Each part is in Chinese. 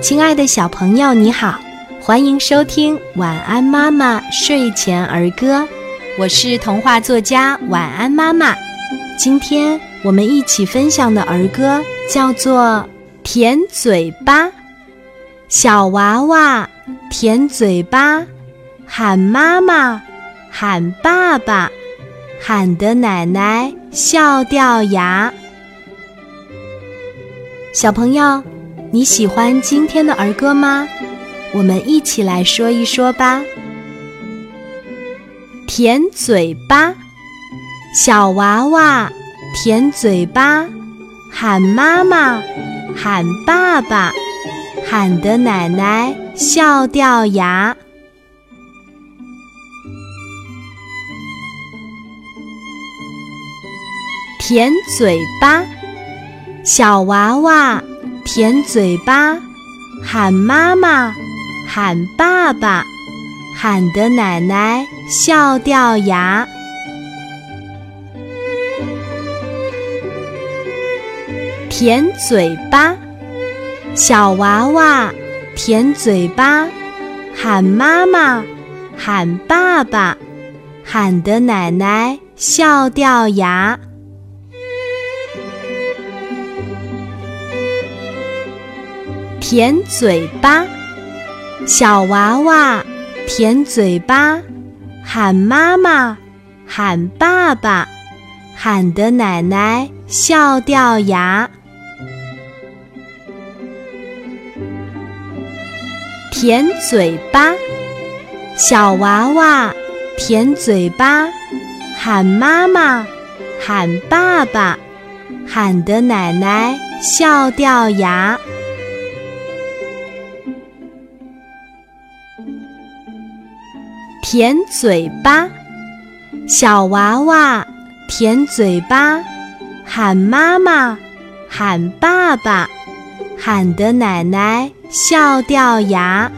亲爱的小朋友，你好，欢迎收听《晚安妈妈睡前儿歌》，我是童话作家晚安妈妈。今天我们一起分享的儿歌叫做《甜嘴巴》。小娃娃甜嘴巴，喊妈妈，喊爸爸，喊得奶奶笑掉牙。小朋友。你喜欢今天的儿歌吗？我们一起来说一说吧。甜嘴巴，小娃娃甜嘴巴，喊妈妈，喊爸爸，喊得奶奶笑掉牙。甜嘴巴，小娃娃。甜嘴巴，喊妈妈，喊爸爸，喊得奶奶笑掉牙。甜嘴巴，小娃娃甜嘴巴，喊妈妈，喊爸爸，喊得奶奶笑掉牙。甜嘴巴，小娃娃甜嘴巴，喊妈妈，喊爸爸，喊得奶奶笑掉牙。甜嘴巴，小娃娃甜嘴巴，喊妈妈，喊爸爸，喊得奶奶笑掉牙。甜嘴巴，小娃娃甜嘴巴，喊妈妈，喊爸爸，喊得奶奶笑掉牙。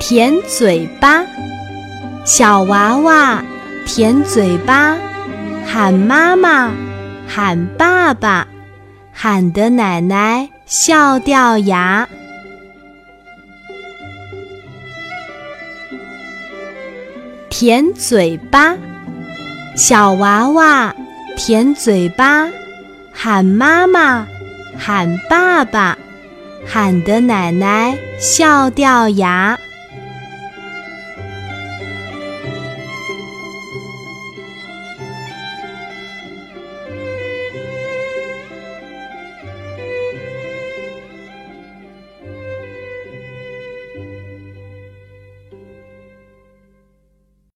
甜嘴巴，小娃娃甜嘴巴，喊妈妈，喊爸爸，喊得奶奶。笑掉牙，舔嘴巴，小娃娃舔嘴巴，喊妈妈，喊爸爸，喊得奶奶笑掉牙。